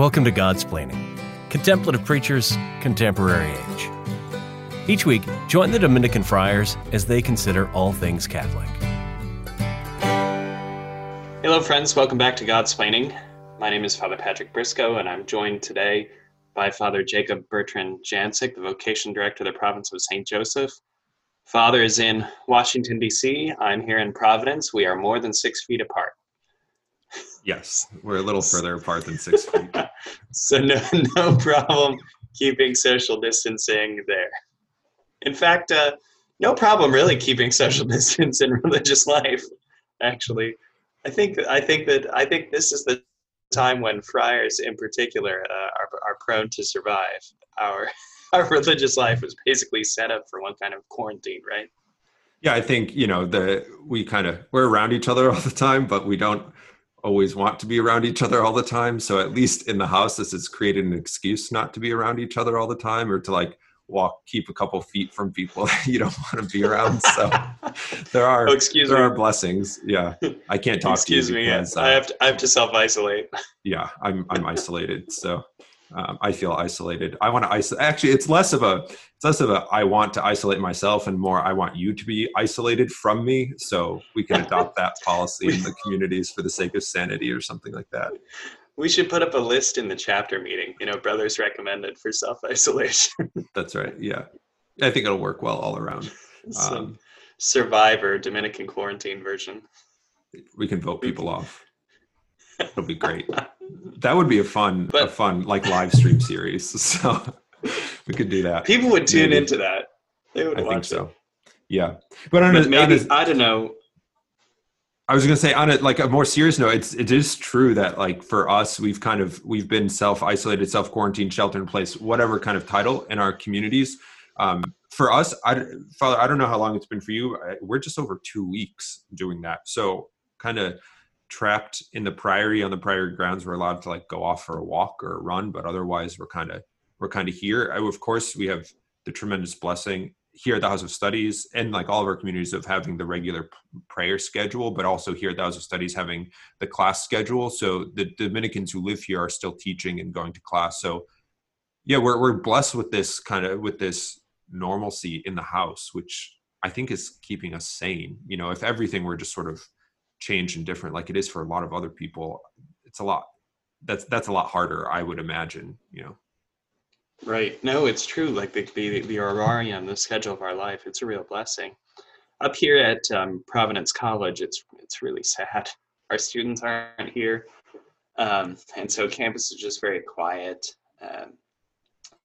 Welcome to Godsplaining, Contemplative Preachers, Contemporary Age. Each week, join the Dominican friars as they consider all things Catholic. Hello, friends. Welcome back to Godsplaining. My name is Father Patrick Briscoe, and I'm joined today by Father Jacob Bertrand Janczyk, the Vocation Director of the Province of St. Joseph. Father is in Washington, D.C. I'm here in Providence. We are more than six feet apart. Yes, we're a little further apart than six feet. so no, no problem keeping social distancing there. In fact, uh, no problem really keeping social distance in religious life. Actually, I think I think that I think this is the time when friars, in particular, uh, are are prone to survive. Our our religious life was basically set up for one kind of quarantine, right? Yeah, I think you know the we kind of we're around each other all the time, but we don't always want to be around each other all the time. So at least in the house, this has created an excuse not to be around each other all the time or to like walk, keep a couple feet from people you don't want to be around. So there are, oh, excuse there me. are blessings. Yeah. I can't talk excuse to you. Excuse me. Uh, I have to, I have to self isolate. Yeah. I'm, I'm isolated. So um, I feel isolated. I want to isolate. Actually, it's less of a it's less of a I want to isolate myself and more I want you to be isolated from me. So we can adopt that policy in the communities for the sake of sanity or something like that. We should put up a list in the chapter meeting. You know, brothers recommended for self isolation. That's right. Yeah, I think it'll work well all around. Um, Survivor Dominican quarantine version. We can vote people off. It'll be great. that would be a fun, but, a fun like live stream series. So we could do that. People would tune Maybe. into that. They would I watch think so. It. Yeah, but on but a, maybe on a, I don't know. I was going to say on it like a more serious note, it's it is true that like for us, we've kind of we've been self isolated, self quarantined, shelter in place, whatever kind of title in our communities. Um, for us, I, Father, I don't know how long it's been for you. We're just over two weeks doing that. So kind of trapped in the priory on the priory grounds we're allowed to like go off for a walk or a run but otherwise we're kind of we're kind of here. I, of course we have the tremendous blessing here at the house of studies and like all of our communities of having the regular prayer schedule but also here at the house of studies having the class schedule. So the dominicans who live here are still teaching and going to class. So yeah we're, we're blessed with this kind of with this normalcy in the house which i think is keeping us sane. You know if everything were just sort of change and different like it is for a lot of other people it's a lot that's that's a lot harder i would imagine you know? Right. No it's true like the the, the horarium the schedule of our life it's a real blessing. Up here at um, providence college it's it's really sad. Our students aren't here um, and so campus is just very quiet. Um,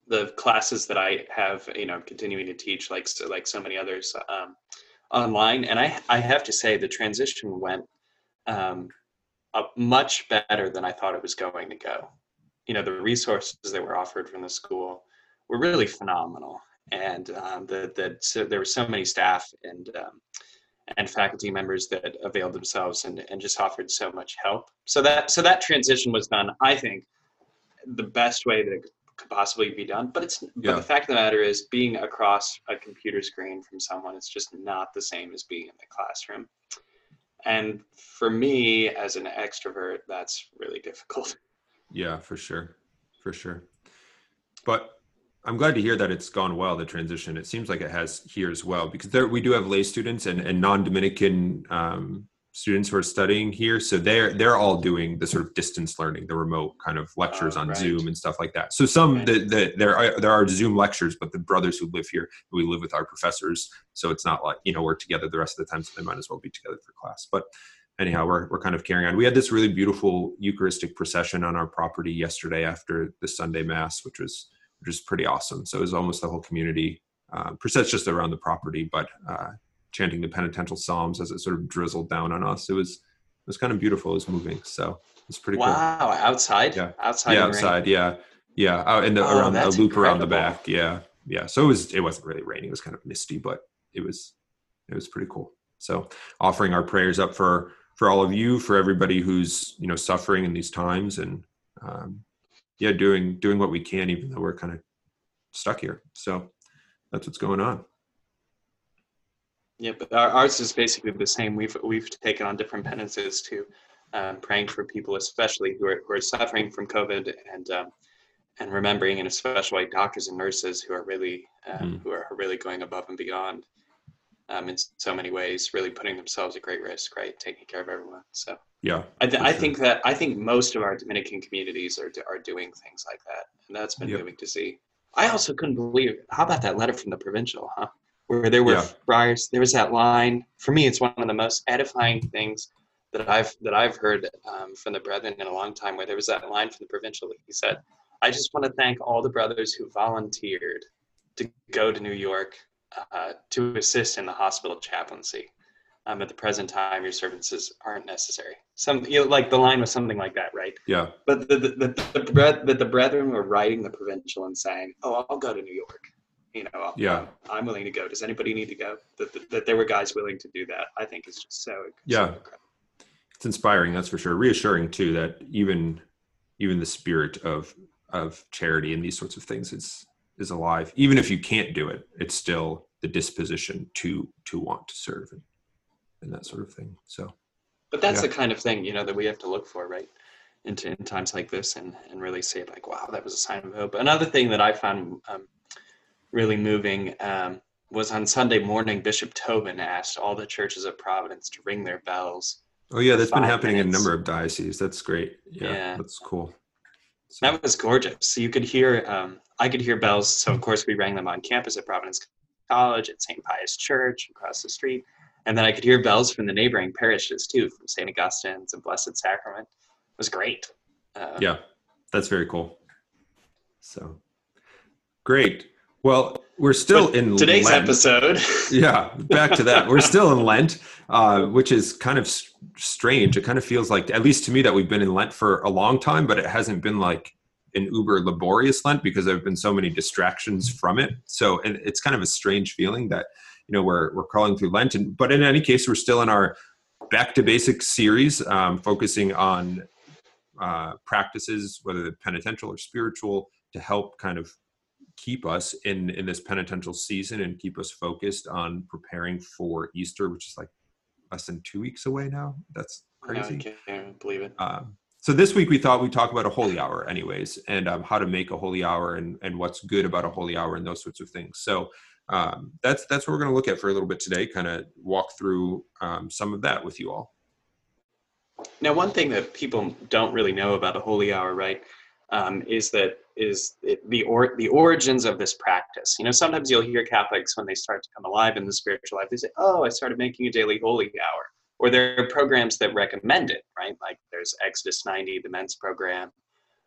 the classes that i have you know continuing to teach like so, like so many others um, online, and I I have to say the transition went um, much better than I thought it was going to go. You know, the resources that were offered from the school were really phenomenal, and um, the the so there were so many staff and um, and faculty members that availed themselves and, and just offered so much help. So that so that transition was done, I think, the best way that could possibly be done. But it's yeah. but the fact of the matter is, being across a computer screen from someone is just not the same as being in the classroom. And for me, as an extrovert, that's really difficult. Yeah, for sure, for sure. But I'm glad to hear that it's gone well. The transition. It seems like it has here as well because there we do have lay students and, and non-Dominican um, students who are studying here. So they're they're all doing the sort of distance learning the remote kind of lectures uh, on right. zoom and stuff like that. So some okay. the, the, there are there are zoom lectures but the brothers who live here we live with our professors. So it's not like you know we're together the rest of the time so they might as well be together for class. But anyhow we're, we're kind of carrying on. We had this really beautiful eucharistic procession on our property yesterday after the sunday mass which was which was pretty awesome. So it was almost the whole community uh, process just around the property but uh, chanting the penitential psalms as it sort of drizzled down on us. It was it was kind of beautiful. It was moving. So it's pretty wow. cool. Wow, outside? Yeah. Outside. Yeah, outside, rain. yeah. Yeah. Out in the oh, around a loop incredible. around the back. Yeah. Yeah. So it was it wasn't really raining, it was kind of misty, but it was it was pretty cool. So offering our prayers up for for all of you, for everybody who's, you know, suffering in these times and um yeah, doing doing what we can even though we're kind of stuck here. So that's what's going on. Yeah, but our, ours is basically the same. We've we've taken on different penances to um, praying for people, especially who are, who are suffering from COVID, and um, and remembering in a special way doctors and nurses who are really mm. who are really going above and beyond um, in so many ways, really putting themselves at great risk, right, taking care of everyone. So yeah, I, th- I think that I think most of our Dominican communities are are doing things like that, and that's been yep. moving to see. I also couldn't believe. How about that letter from the provincial, huh? Where there were yeah. friars. There was that line. For me, it's one of the most edifying things that I've that I've heard um, from the brethren in a long time. Where there was that line from the provincial. That he said, "I just want to thank all the brothers who volunteered to go to New York uh, to assist in the hospital chaplaincy." um, at the present time your services aren't necessary some you know, like the line was something like that right yeah but the the, the, the, the brethren were writing the provincial and saying oh i'll go to new york you know yeah i'm willing to go does anybody need to go that, that, that there were guys willing to do that i think is just so yeah it's inspiring that's for sure reassuring too that even even the spirit of of charity and these sorts of things is is alive even if you can't do it it's still the disposition to to want to serve and and that sort of thing. So, but that's yeah. the kind of thing you know that we have to look for, right? into in times like this, and and really say like, wow, that was a sign of hope. Another thing that I found um, really moving um, was on Sunday morning. Bishop Tobin asked all the churches of Providence to ring their bells. Oh yeah, that's been happening minutes. in a number of dioceses. That's great. Yeah, yeah. that's cool. So. That was gorgeous. So you could hear, um, I could hear bells. So of course we rang them on campus at Providence College, at St. Pius Church across the street. And then I could hear bells from the neighboring parishes too, from St. Augustine's and Blessed Sacrament. It was great. Uh, yeah, that's very cool. So great. Well, we're still in Lent today's Lent. episode. yeah, back to that. We're still in Lent, uh, which is kind of strange. It kind of feels like, at least to me, that we've been in Lent for a long time, but it hasn't been like an uber laborious Lent because there have been so many distractions from it. So it's kind of a strange feeling that you know we're we're crawling through Lent. And, but in any case, we're still in our back to basics series, um, focusing on uh, practices, whether they're penitential or spiritual, to help kind of keep us in in this penitential season and keep us focused on preparing for Easter, which is like less than two weeks away now. That's crazy. I can't believe it. Um, so this week we thought we'd talk about a holy hour, anyways, and um, how to make a holy hour and and what's good about a holy hour and those sorts of things. So um, that's that's what we're going to look at for a little bit today. Kind of walk through um, some of that with you all. Now, one thing that people don't really know about a holy hour, right, um, is that is the or the origins of this practice. You know, sometimes you'll hear Catholics when they start to come alive in the spiritual life, they say, "Oh, I started making a daily holy hour," or there are programs that recommend it, right? Like there's Exodus 90, the men's program,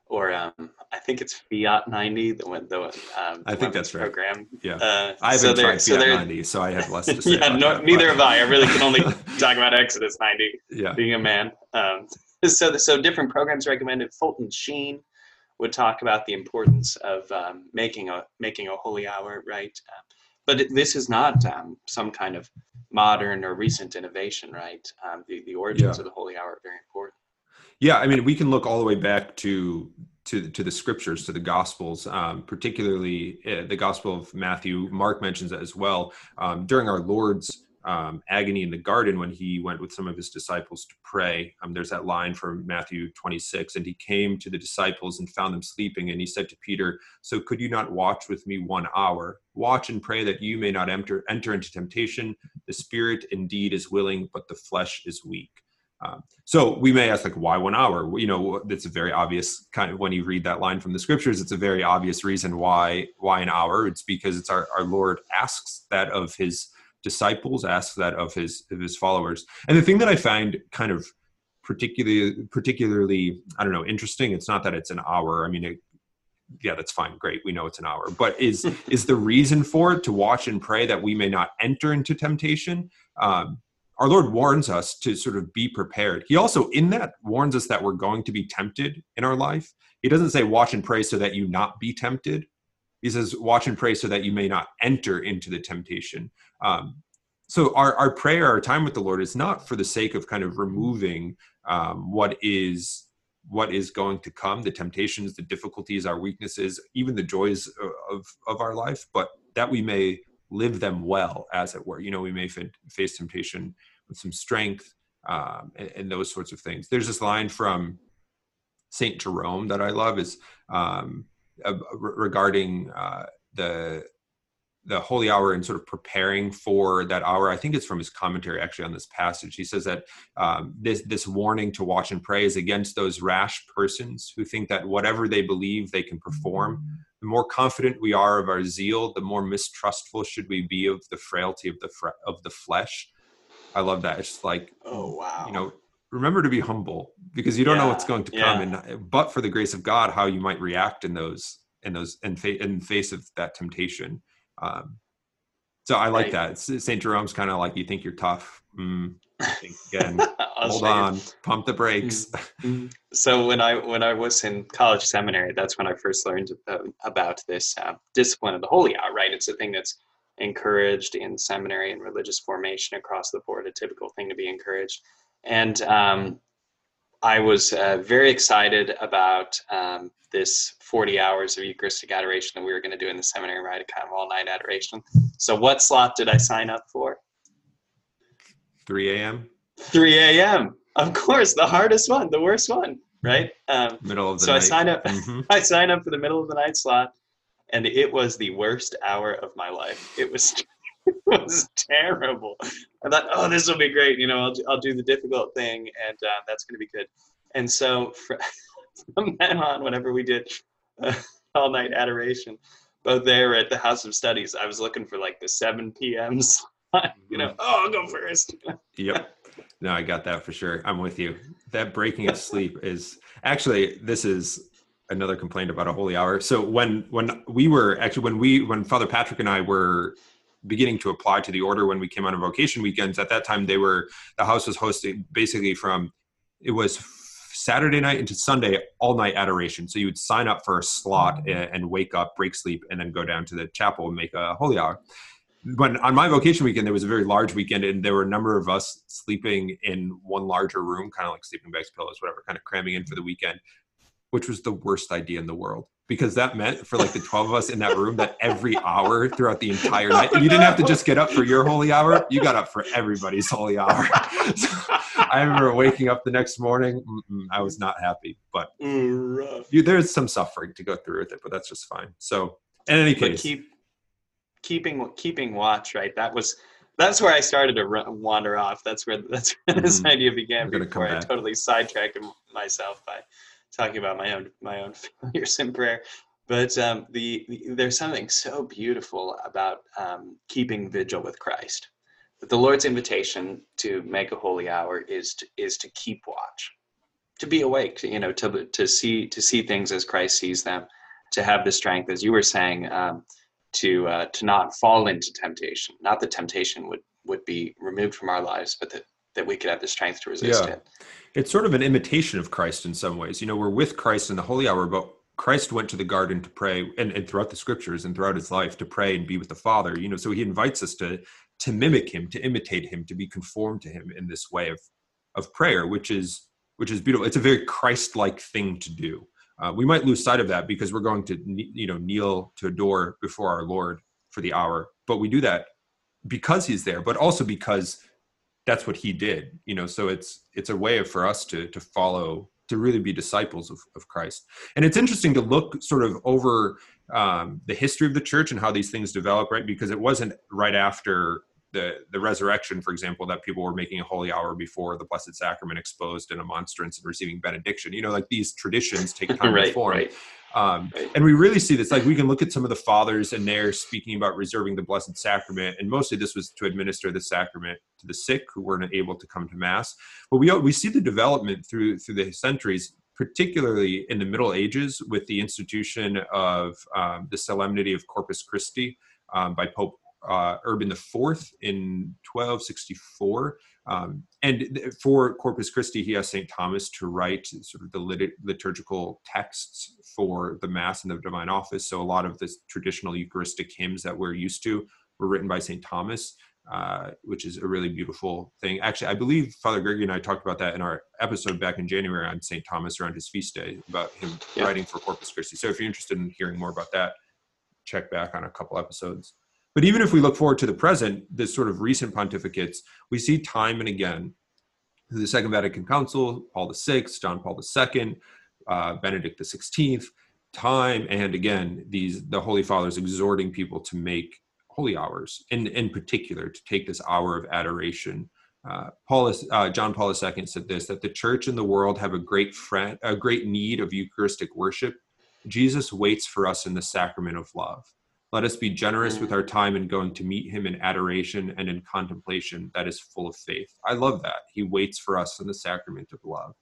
or um, I think it's Fiat 90, the one, the um, I think that's program. Right. Yeah, uh, I haven't so tried Fiat so 90, so I have less to say. yeah, no, that, neither have I. I really can only talk about Exodus 90. Yeah, being a man. Um, so, so different programs recommended. Fulton Sheen would talk about the importance of um, making a making a holy hour, right? Uh, but it, this is not um, some kind of modern or recent innovation, right? Um, the the origins yeah. of the holy hour are very important. Yeah, I mean, we can look all the way back to to to the scriptures, to the Gospels, um, particularly uh, the Gospel of Matthew. Mark mentions that as well um, during our Lord's um, agony in the garden when he went with some of his disciples to pray. Um, there's that line from Matthew 26, and he came to the disciples and found them sleeping, and he said to Peter, "So could you not watch with me one hour? Watch and pray that you may not enter enter into temptation. The spirit indeed is willing, but the flesh is weak." Um, so we may ask, like, why one hour? You know, it's a very obvious kind of when you read that line from the scriptures. It's a very obvious reason why why an hour. It's because it's our our Lord asks that of his disciples, asks that of his of his followers. And the thing that I find kind of particularly particularly I don't know interesting. It's not that it's an hour. I mean, it, yeah, that's fine, great. We know it's an hour, but is is the reason for it to watch and pray that we may not enter into temptation? Um, our Lord warns us to sort of be prepared. He also, in that, warns us that we're going to be tempted in our life. He doesn't say, watch and pray so that you not be tempted. He says, watch and pray so that you may not enter into the temptation. Um, so, our, our prayer, our time with the Lord is not for the sake of kind of removing um, what is what is going to come the temptations the difficulties our weaknesses even the joys of of our life but that we may live them well, as it were. You know, we may face temptation with some strength, um, and, and, those sorts of things. There's this line from Saint Jerome that I love is um, uh, regarding uh, the the holy hour and sort of preparing for that hour. I think it's from his commentary actually on this passage. He says that um, this this warning to watch and pray is against those rash persons who think that whatever they believe they can perform. The more confident we are of our zeal, the more mistrustful should we be of the frailty of the fr- of the flesh. I love that. It's like, oh wow, you know, remember to be humble because you don't yeah, know what's going to come, yeah. and but for the grace of God, how you might react in those in those in, fa- in face of that temptation. Um, so I like right. that. St. Jerome's kind of like you think you're tough. Mm, again. hold on, pump the brakes. Mm-hmm. so when I when I was in college seminary, that's when I first learned about, about this uh, discipline of the holy hour. Right, it's a thing that's encouraged in seminary and religious formation across the board. A typical thing to be encouraged, and um, I was uh, very excited about um, this 40 hours of Eucharistic adoration that we were going to do in the seminary, right? A kind of all night adoration. So, what slot did I sign up for? 3 a.m. 3 a.m. Of course, the hardest one, the worst one, right? Um, middle of the so night. So I signed up. Mm-hmm. I signed up for the middle of the night slot, and it was the worst hour of my life. It was. It was terrible. I thought, oh, this will be great. You know, I'll, I'll do the difficult thing, and uh, that's going to be good. And so, from then on, whenever we did uh, all night adoration, both there at the House of Studies, I was looking for like the 7 p.m. slot, you know, mm-hmm. oh, I'll go first. yep. No, I got that for sure. I'm with you. That breaking of sleep is actually, this is another complaint about a holy hour. So when when we were actually when we when Father Patrick and I were beginning to apply to the order when we came on a vocation weekends at that time they were the house was hosting basically from it was Saturday night into Sunday, all night adoration. So you would sign up for a slot mm-hmm. and, and, wake up, break sleep, and then go down to the chapel and make a holy hour. But on my vocation weekend, there was a very large weekend, and there were a number of us sleeping in one larger room, kind of like sleeping bags, pillows, whatever, kind of cramming in for the weekend, which was the worst idea in the world because that meant for like the 12 of us in that room that every hour throughout the entire night you didn't have to just get up for your holy hour you got up for everybody's holy hour so i remember waking up the next morning i was not happy but you, there's some suffering to go through with it but that's just fine so in any case keep keeping keeping watch right that was that's where I started to run, wander off. That's where that's where this mm-hmm. idea began. Before I totally sidetracked myself by talking about my own my own failures in prayer. But um, the, the, there's something so beautiful about um, keeping vigil with Christ. The Lord's invitation to make a holy hour is to, is to keep watch, to be awake, you know, to to see to see things as Christ sees them, to have the strength, as you were saying, um, to uh, to not fall into temptation. Not that temptation would would be removed from our lives, but that that we could have the strength to resist yeah. it it's sort of an imitation of Christ in some ways. You know, we're with Christ in the holy hour, but Christ went to the garden to pray and, and throughout the scriptures and throughout his life to pray and be with the Father. You know, so he invites us to to mimic him, to imitate him, to be conformed to him in this way of of prayer, which is which is beautiful. It's a very Christ-like thing to do. Uh, we might lose sight of that because we're going to you know kneel to adore before our Lord for the hour, but we do that because he's there, but also because that's what he did you know so it's it's a way for us to to follow to really be disciples of, of christ. And it's interesting to look sort of over um, the history of the church and how these things develop right? Because it wasn't right after the the resurrection, for example, that people were making a holy hour before the Blessed Sacrament exposed in a monstrance and receiving benediction. You know, like these traditions take time right, to form. Right. Um, right. And we really see this. Like we can look at some of the fathers, and they're speaking about reserving the Blessed Sacrament, and mostly this was to administer the sacrament to the sick who weren't able to come to Mass. But we we see the development through through the centuries particularly in the Middle Ages, with the institution of um, the Solemnity of Corpus Christi um, by Pope uh, Urban IV in 1264. Um, and for Corpus Christi, he asked St. Thomas to write sort of the lit- liturgical texts for the Mass and the Divine Office. So a lot of the traditional Eucharistic hymns that we're used to were written by St. Thomas. Uh, which is a really beautiful thing. Actually, I believe Father Gregory and I talked about that in our episode back in January on St. Thomas around his feast day about him yeah. writing for Corpus Christi. So if you're interested in hearing more about that, check back on a couple episodes. But even if we look forward to the present, this sort of recent pontificates, we see time and again the Second Vatican Council, Paul VI, John Paul II, uh, Benedict XVI, time and again these the Holy Fathers exhorting people to make holy hours, in in particular to take this hour of adoration. Uh, Paul, uh, John Paul II said this: that the Church and the world have a great friend, a great need of Eucharistic worship. Jesus waits for us in the sacrament of love. Let us be generous with our time in going to meet him in adoration and in contemplation that is full of faith. I love that. He waits for us in the sacrament of love.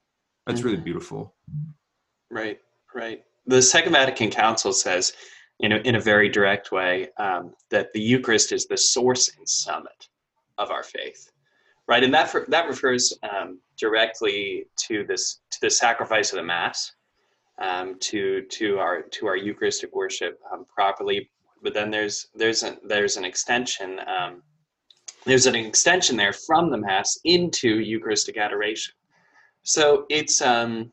That's really mm-hmm. beautiful. Right, right. The Second Vatican Council says, you know, in a very direct way, um, that the Eucharist is the source and summit of our faith, right? And that that refers um, directly to this to the sacrifice of the Mass, um, to to our to our Eucharistic worship um, properly but then there's there's a, there's an extension um, there's an extension there from the mass into Eucharistic adoration. So it's um,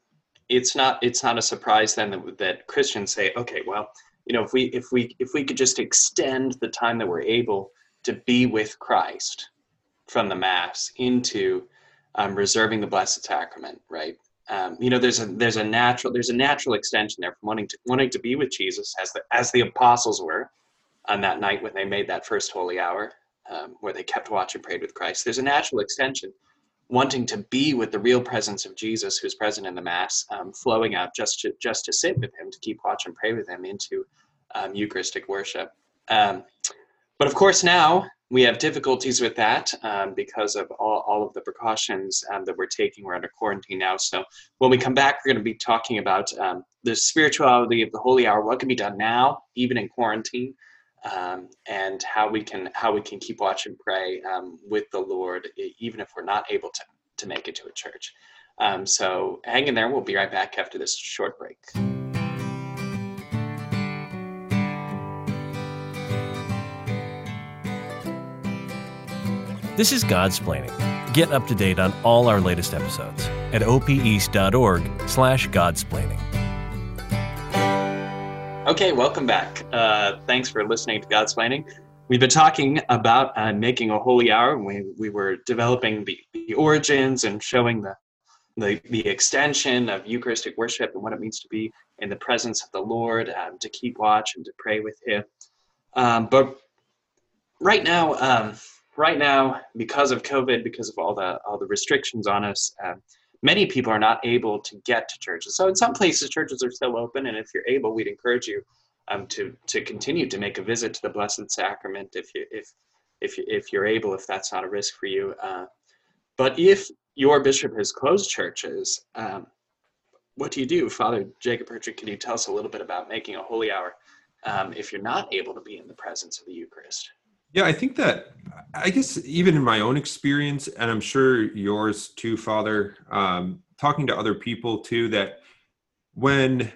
it's not it's not a surprise then that, that Christians say, okay, well, you know, if we if we if we could just extend the time that we're able to be with Christ from the mass into um, reserving the Blessed Sacrament, right? Um, you know, there's a there's a natural there's a natural extension there from wanting to wanting to be with Jesus as the as the apostles were, on that night when they made that first holy hour, um, where they kept watch and prayed with Christ. There's a natural extension, wanting to be with the real presence of Jesus, who's present in the Mass, um, flowing out just to just to sit with Him, to keep watch and pray with Him into um, Eucharistic worship. Um, but of course, now we have difficulties with that um, because of all, all of the precautions um, that we're taking. We're under quarantine now. So when we come back, we're going to be talking about the spirituality of the Holy Hour, what can be done now, even in quarantine um, and how we can how we can keep watch and pray um, with the Lord, even if we're not able to to make it to a church. Um, so hang in there. We'll be right back after this short break. This is Godsplaining. Get up to date on all our latest episodes at opeast.org slash godsplaining. Okay, welcome back. Uh, thanks for listening to Godsplaining. We've been talking about uh, making a holy hour. We, we were developing the, the origins and showing the, the, the extension of Eucharistic worship and what it means to be in the presence of the Lord, um, to keep watch and to pray with Him. Um, but right now, um, right now, because of COVID, because of all the all the restrictions on us, um, many people are not able to get to churches. So in some places, churches are still open, and if you're able, we'd encourage you um, to to continue to make a visit to the Blessed Sacrament if you if if if you're able, if that's not a risk for you. Uh, but if your bishop has closed churches, um, what do you do, Father Jacob Pertrick? Can you tell us a little bit about making a holy hour um, if you're not able to be in the presence of the Eucharist? Yeah, I think that I guess even in my own experience, and I'm sure yours too, Father, um, talking to other people too, that when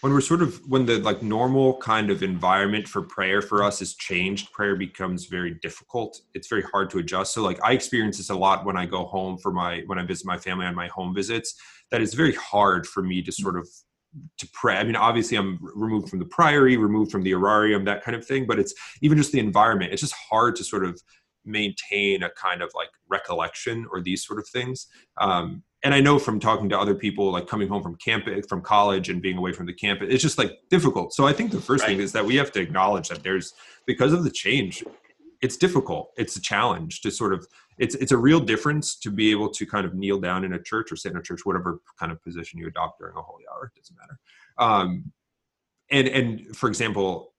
when we're sort of when the like normal kind of environment for prayer for us is changed prayer becomes very difficult it's very hard to adjust so like i experience this a lot when i go home for my when i visit my family on my home visits that it's very hard for me to sort of to pray. I mean, obviously, I'm removed from the priory, removed from the horarium that kind of thing. But it's even just the environment. It's just hard to sort of maintain a kind of like recollection or these sort of things. Um, and I know from talking to other people, like coming home from campus, from college, and being away from the campus, it's just like difficult. So I think the first right. thing is that we have to acknowledge that there's because of the change, it's difficult. It's a challenge to sort of it's it's a real difference to be able to kind of kneel down in a church or sit in a church, whatever kind of position you adopt during a holy hour. It doesn't matter. Um, and and for example,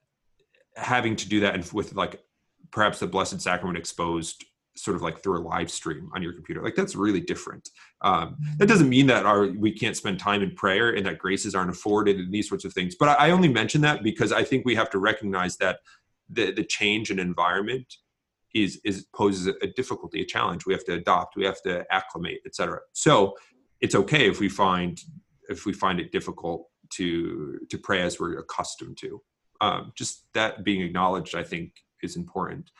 having to do that and with like perhaps the Blessed Sacrament exposed sort of like through a live stream on your computer like that's really different um, that doesn't mean that our we can't spend time in prayer and that graces aren't afforded and these sorts of things but i, I only mention that because i think we have to recognize that the, the change in environment is is poses a difficulty, a challenge. We have to adopt, we have to acclimate, etc. So it's okay if we find if we find it difficult to to pray as we're accustomed to. Um, just that being acknowledged, I think, is important.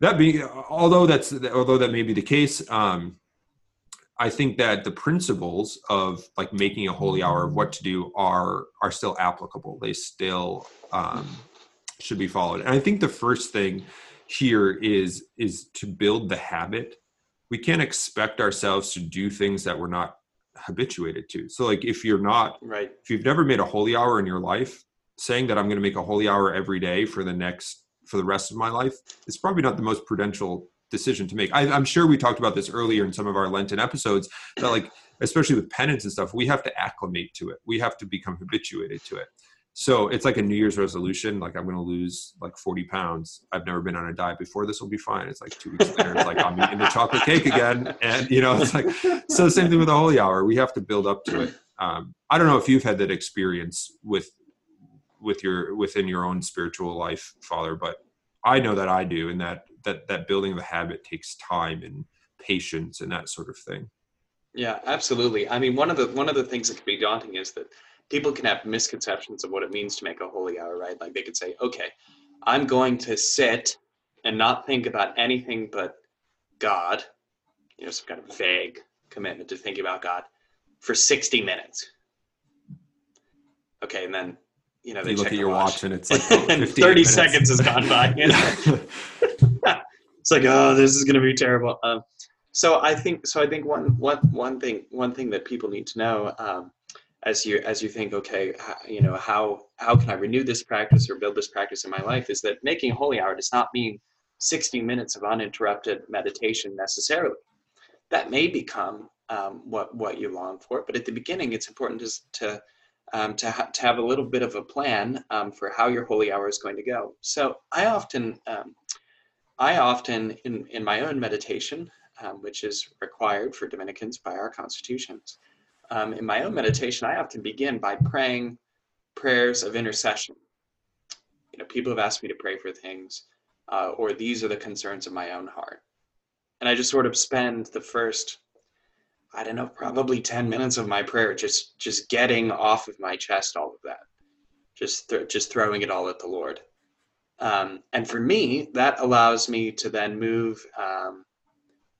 That being, although that's although that may be the case, um, I think that the principles of like making a holy hour of what to do are are still applicable. They still um, should be followed. And I think the first thing here is is to build the habit we can't expect ourselves to do things that we're not habituated to. So like if you're not right, if you've never made a holy hour in your life, saying that I'm going to make a holy hour every day for the next for the rest of my life is probably not the most prudential decision to make. I, I'm sure we talked about this earlier in some of our Lenten episodes that like especially with penance and stuff, we have to acclimate to it. We have to become habituated to it. So it's like a New Year's resolution. Like I'm going to lose like 40 pounds. I've never been on a diet before. This will be fine. It's like two weeks later. It's like I'm eating the chocolate cake again, and you know, it's like so. Same thing with the holy hour. We have to build up to it. Um, I don't know if you've had that experience with with your within your own spiritual life, Father, but I know that I do, and that that that building of a habit takes time and patience and that sort of thing. Yeah, absolutely. I mean, one of the one of the things that can be daunting is that people can have misconceptions of what it means to make a holy hour, right? Like they could say, okay, I'm going to sit and not think about anything but God, you know, some kind of vague commitment to thinking about God for 60 minutes. Okay, and then you know they you look at your watch, watch and it's like oh, and 30 minutes. seconds has gone by. you know? it's like, oh, this is going to be terrible. Um, so I think, so I think one, one, one thing, one thing that people need to know, um, as you, as you think, okay, how, you know, how, how can I renew this practice or build this practice in my life is that making a holy hour does not mean 60 minutes of uninterrupted meditation necessarily. That may become um, what, what you long for, but at the beginning, it's important to, to um, to, ha- to have a little bit of a plan um, for how your holy hour is going to go. So I often, um, I often in, in my own meditation, um, which is required for Dominicans by our constitutions, um, in my own meditation, I often begin by praying prayers of intercession. You know, people have asked me to pray for things, uh, or these are the concerns of my own heart. And I just sort of spend the first I don't know, probably 10 minutes of my prayer, just, just getting off of my chest all of that, just, th- just throwing it all at the Lord. Um, and for me, that allows me to then move, um,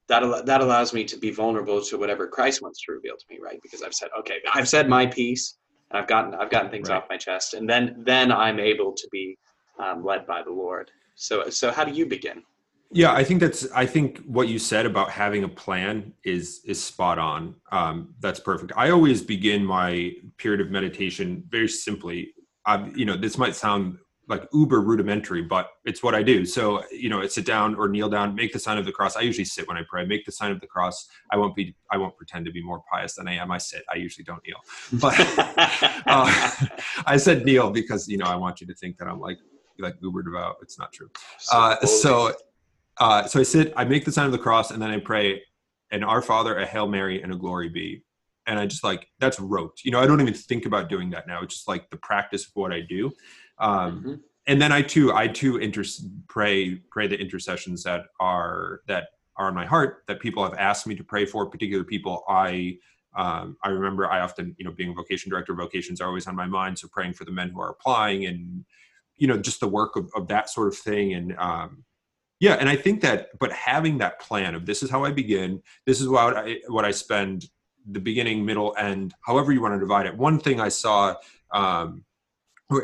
that, al- that allows me to be vulnerable to whatever Christ wants to reveal to me, right? Because I've said, okay, I've said my piece and I've gotten, I've gotten things Right. off my chest and then, then I'm able to be um, led by the Lord. So, so how do you begin? Yeah, I think that's. I think what you said about having a plan is is spot on. Um, that's perfect. I always begin my period of meditation very simply. Um, you know, this might sound like uber rudimentary, but it's what I do. So, you know, I sit down or kneel down, make the sign of the cross. I usually sit when I pray. Make the sign of the cross. I won't be. I won't pretend to be more pious than I am. I sit. I usually don't kneel, but uh, I said kneel because you know I want you to think that I'm like like uber devout. It's not true. Uh, so uh, so I sit, I make the sign of the cross, and then I pray an Our Father, a Hail Mary, and a Glory Be. And I just like that's rote. You know, I don't even think about doing that now. It's just like the practice of what I do. Um, Mhm. And then I too, I too inter- pray pray the intercessions that are that are in my heart that people have asked me to pray for. Particular people I um, I remember I often you know being a vocation director, vocations are always on my mind. So praying for the men who are applying and you know just the work of, of that sort of thing and um, yeah and i think that but having that plan of this is how i begin. This is what i what i spend the beginning middle end however you want to divide it. One thing i saw um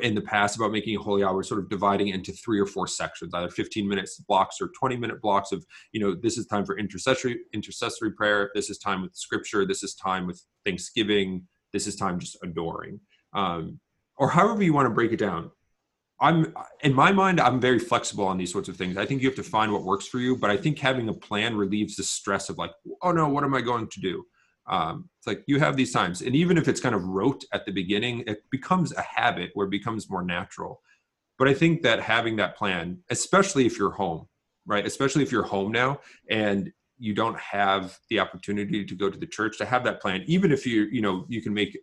in the past about making a holy hour sort of dividing into three or four sections either 15 minutes blocks or 20 minute blocks of you know this is time for intercessory intercessory prayer. This is time with scripture. This is time with thanksgiving. This is time just adoring. Um or however you want to break it down I'm in my mind, I'm very flexible on these sorts of things. I think you have to find what works for you, but I think having a plan relieves the stress of like, oh no, what am I going to do? Um, it's like you have these times, and even if it's kind of rote at the beginning, it becomes a habit where it becomes more natural. But I think that having that plan, especially if you're home, right? Especially if you're home now and you don't have the opportunity to go to the church, to have that plan, even if you, you know, you can make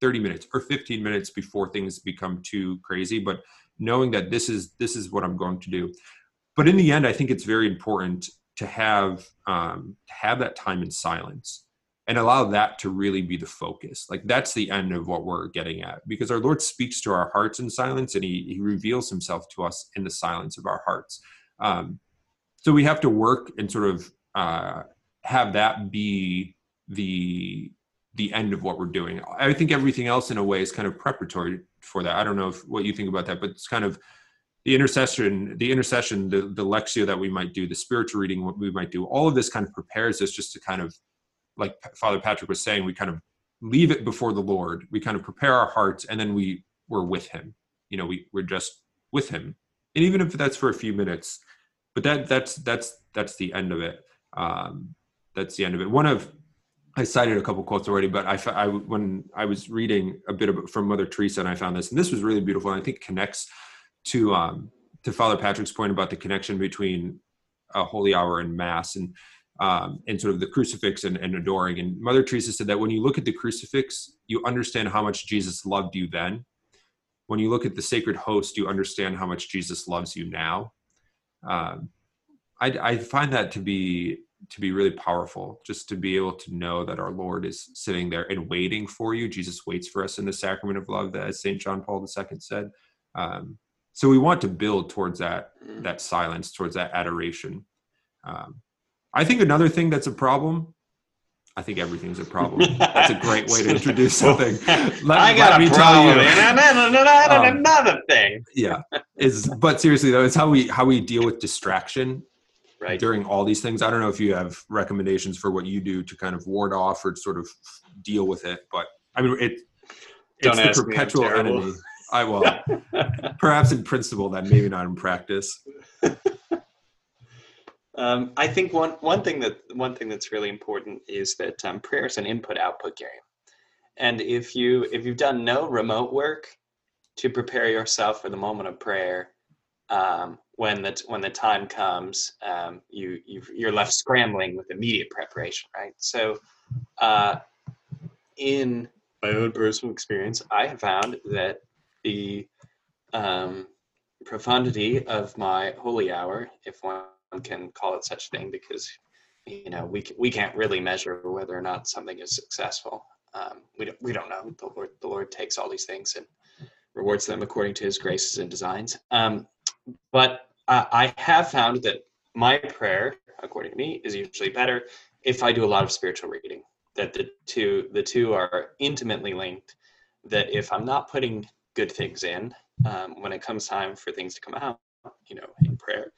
30 minutes or 15 minutes before things become too crazy, but knowing that this is this is what I'm going to do. But in the end, I think it's very important to have um, to have that time in silence and allow that to really be the focus. Like that's the end of what we're getting at, because our Lord speaks to our hearts in silence, and He He reveals Himself to us in the silence of our hearts. Um, so we have to work and sort of uh, have that be the the end of what we're doing. I think everything else in a way is kind of preparatory for that. I don't know if what you think about that, but it's kind of the intercession, the intercession, the, the that we might do, the spiritual reading, what we might do, all of this kind of prepares us just to kind of, like Father Patrick was saying, we kind of leave it before the Lord. We kind of prepare our hearts, and then we we're with Him. You know, we we're just with Him, and even if that's for a few minutes, but that that's that's that's the end of it. Um, that's the end of it. One of I cited a couple quotes already, but I, I when I was reading a bit of, from Mother Teresa, and I found this, and this was really beautiful, and I think connects to um, to Father Patrick's point about the connection between a holy hour and mass, and um, and sort of the crucifix and, and adoring. And Mother Teresa said that when you look at the crucifix, you understand how much Jesus loved you then. When you look at the sacred host, you understand how much Jesus loves you now. Um, I, I find that to be to be really powerful just to be able to know that our lord is sitting there and waiting for you. Jesus waits for us in the sacrament of love as st john paul ii said. Um, so we want to build towards that Mm. that silence towards that adoration. Um, i think another thing that's a problem i think everything's a problem. That's a great way to introduce something. Let- I got let me a tell problem, you. and another, Um, another thing. yeah. Is but seriously though it's how we how we deal with distraction Right. during all these things. I don't know if you have recommendations for what you do to kind of ward off or sort of deal with it, but I mean, it Don't it's the perpetual enemy. I will, perhaps in principle, then maybe not in practice. Um, I think one one thing that one thing that's really important is that um, prayer is an input output game, and if you if you've done no remote work to prepare yourself for the moment of prayer, um, when the when the time comes, um, you you you're left scrambling with immediate preparation, right? So, uh, in my own personal experience, I have found that the um, profundity of my holy hour, if one can call it such a thing, because you know we we can't really measure whether or not something is successful. Um, we don't we don't know. The Lord the Lord takes all these things and rewards them according to His graces and designs. Um, but uh, I have found that my prayer, according to me, is usually better if I do a lot of spiritual reading. That the two the two are intimately linked. That if I'm not putting good things in, um, when it comes time for things to come out, you know, in prayer,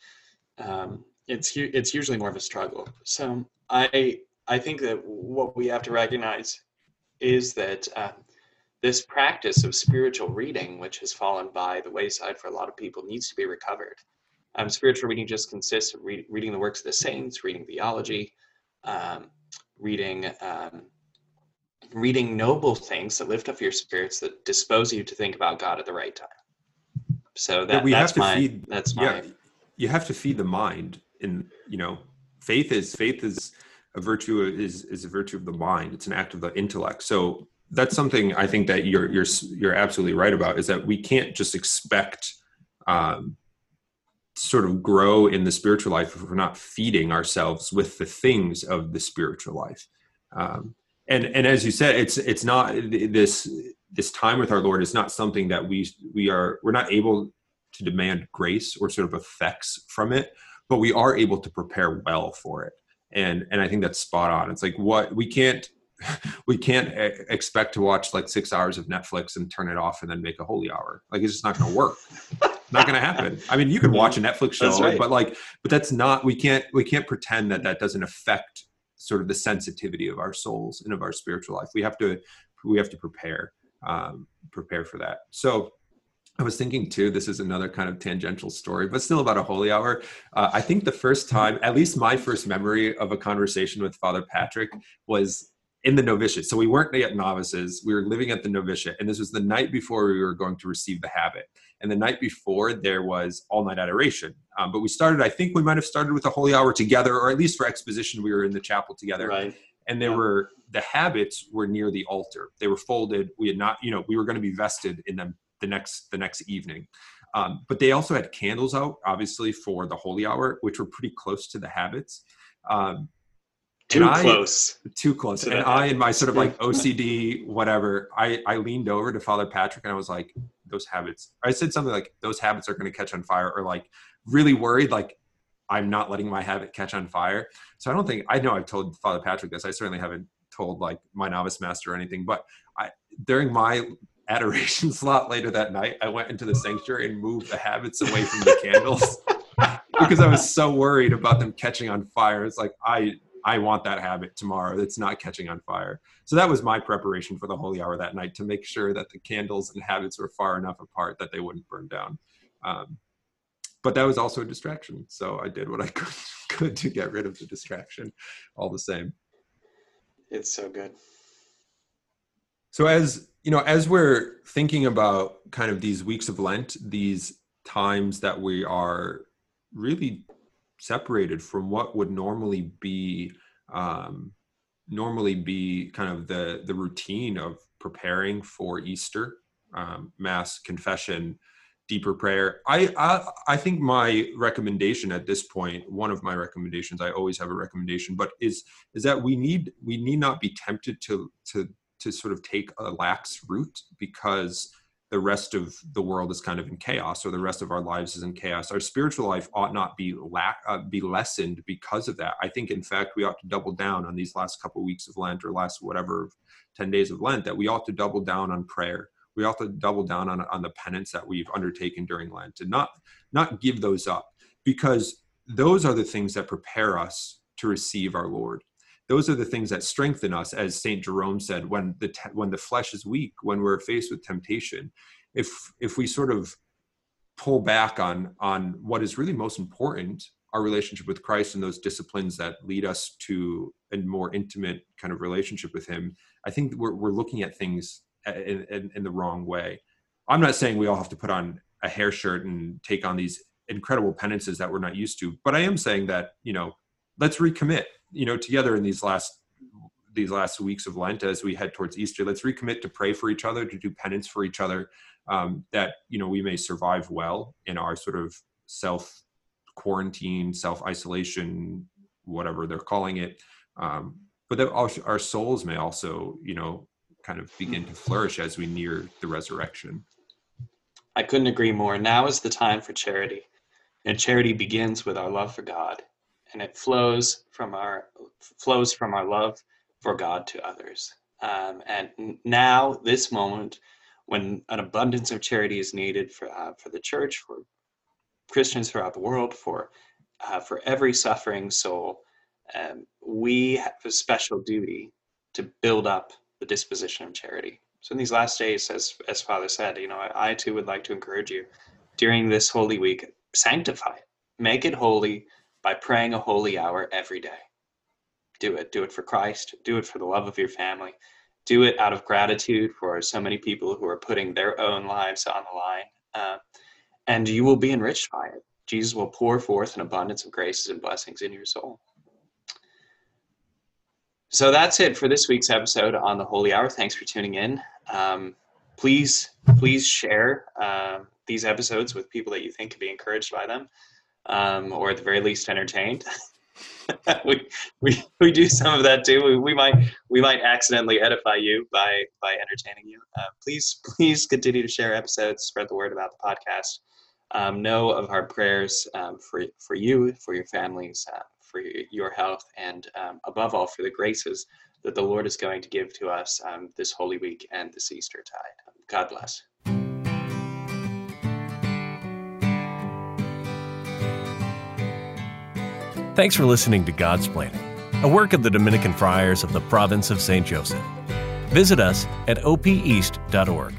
um, it's it's usually more of a struggle. So I I think that what we have to recognize is that uh, this practice of spiritual reading, which has fallen by the wayside for a lot of people, needs to be recovered. Um, spiritual reading just consists of re- reading the works of the saints, reading theology, um, reading um, reading noble things that lift up your spirits, that dispose you to think about God at the right time. So that, we have that's to my feed- that's my Yeah, you have to feed the mind, and you know, faith is faith is a virtue is is a virtue of the mind. It's an act of the intellect. So that's something I think that you're you're you're absolutely right about. Is that we can't just expect. Um, sort of grow in the spiritual life if we're not feeding ourselves with the things of the spiritual life um, and and as you said it's it's not this this time with our lord is not something that we we are we're not able to demand grace or sort of effects from it but we are able to prepare well for it and and i think that's spot on it's like what we can't we can't expect to watch like six hours of netflix and turn it off and then make a holy hour. Like it's just not going to work. Not going to happen. I mean you can watch a netflix show right. but like but that's not we can't we can't pretend that that doesn't affect sort of the sensitivity of our souls and of our spiritual life. We have to we have to prepare um prepare for that. So I was thinking too, this is another kind of tangential story, but still about a holy hour. Uh, I think the first time, at least my first memory of a conversation with Father Patrick was in the novitiate. So we weren't yet novices. We were living at the novitiate, and this was the night before we were going to receive the habit. And the night before, there was all night adoration. Um, but we started, I think we might have started with a holy hour together, or at least for exposition, we were in the chapel together right. and there Yeah. were the habits were near the altar they were folded we had not you know we were going to be vested in them the next the next evening um, but they also had candles out obviously for the holy hour which were pretty close to the habits um, and Too I- close. too close To and i in my sort of like ocd whatever i i leaned over to father patrick and i was like those habits i said something like those habits are going to catch on fire or like really worried like i'm not letting my habit catch on fire so i don't think i know i've told father patrick this i certainly haven't told like my novice master or anything but i during my adoration slot later that night, I went into the sanctuary and moved the habits away from the candles because I was so worried about them catching on fire. It's like I I want that habit tomorrow. It's not catching on fire. So that was my preparation for the holy hour that night to make sure that the candles and habits were far enough apart that they wouldn't burn down. Um, but that was also a distraction. So I did what I could, could to get rid of the distraction all the same. It's so good. So as you know, as we're thinking about kind of these weeks of Lent, these times that we are really separated from what would normally be um, normally be kind of the the routine of preparing for Easter, um, Mass, confession, deeper prayer. I, I I think my recommendation at this point, one of my recommendations, I always have a recommendation, but is is that we need we need not be tempted to to to sort of take a lax route because the rest of the world is kind of in chaos or the rest of our lives is in chaos. Our spiritual life ought not be lack uh, be lessened because of that. I think in fact we ought to double down on these last couple weeks of lent or last whatever 10 days of lent that we ought to double down on prayer. We ought to double down on, on the penance that we've undertaken during lent and not not give those up because those are the things that prepare us to receive our lord those are the things that strengthen us as saint jerome said when the when the flesh is weak when we're faced with temptation if if we sort of pull back on on what is really most important our relationship with christ and those disciplines that lead us to a more intimate kind of relationship with him i think we're, we're looking at things in, in, in the wrong way. I'm not saying we all have to put on a hair shirt and take on these incredible penances that we're not used to but i am saying that you know let's recommit you know together in these last these last weeks of lent as we head towards easter let's recommit to pray for each other to do penance for each other um, that you know we may survive well in our sort of self quarantine self isolation whatever they're calling it. Um, but that our souls may also you know kind of begin to flourish as we near the resurrection. I couldn't agree more. Now is the time for charity and charity begins with our love for god and it flows from our flows from our love for God to others. Um, and now, this moment, when an abundance of charity is needed for uh, for the church, for Christians throughout the world, for uh, for every suffering soul, um, we have a special duty to build up the disposition of charity. So in these last days, as as Father said, you know, I, I too would like to encourage you during this Holy Week, sanctify it, make it holy by praying a holy hour every day. Do it. Do it for Christ. Do it for the love of your family. Do it out of gratitude for so many people who are putting their own lives on the line. Uh, and you will be enriched by it. Jesus will pour forth an abundance of graces and blessings in your soul. So that's it for this week's episode on the Holy Hour. Thanks for tuning in. Um, please, please share uh, these episodes with people that you think could be encouraged by them um, or at the very least entertained. we, we we do some of that too. We, we might we might accidentally edify you by by entertaining you. Uh, please please continue to share episodes, spread the word about the podcast. Um, know of our prayers um, for for you, for your families, uh, for your health, and um, above all for the graces that the Lord is going to give to us um, this Holy Week and this Easter tide. God bless. Thanks for listening to Godsplaining, a work of the Dominican Friars of the Province of St. Joseph. Visit us at opeast.org.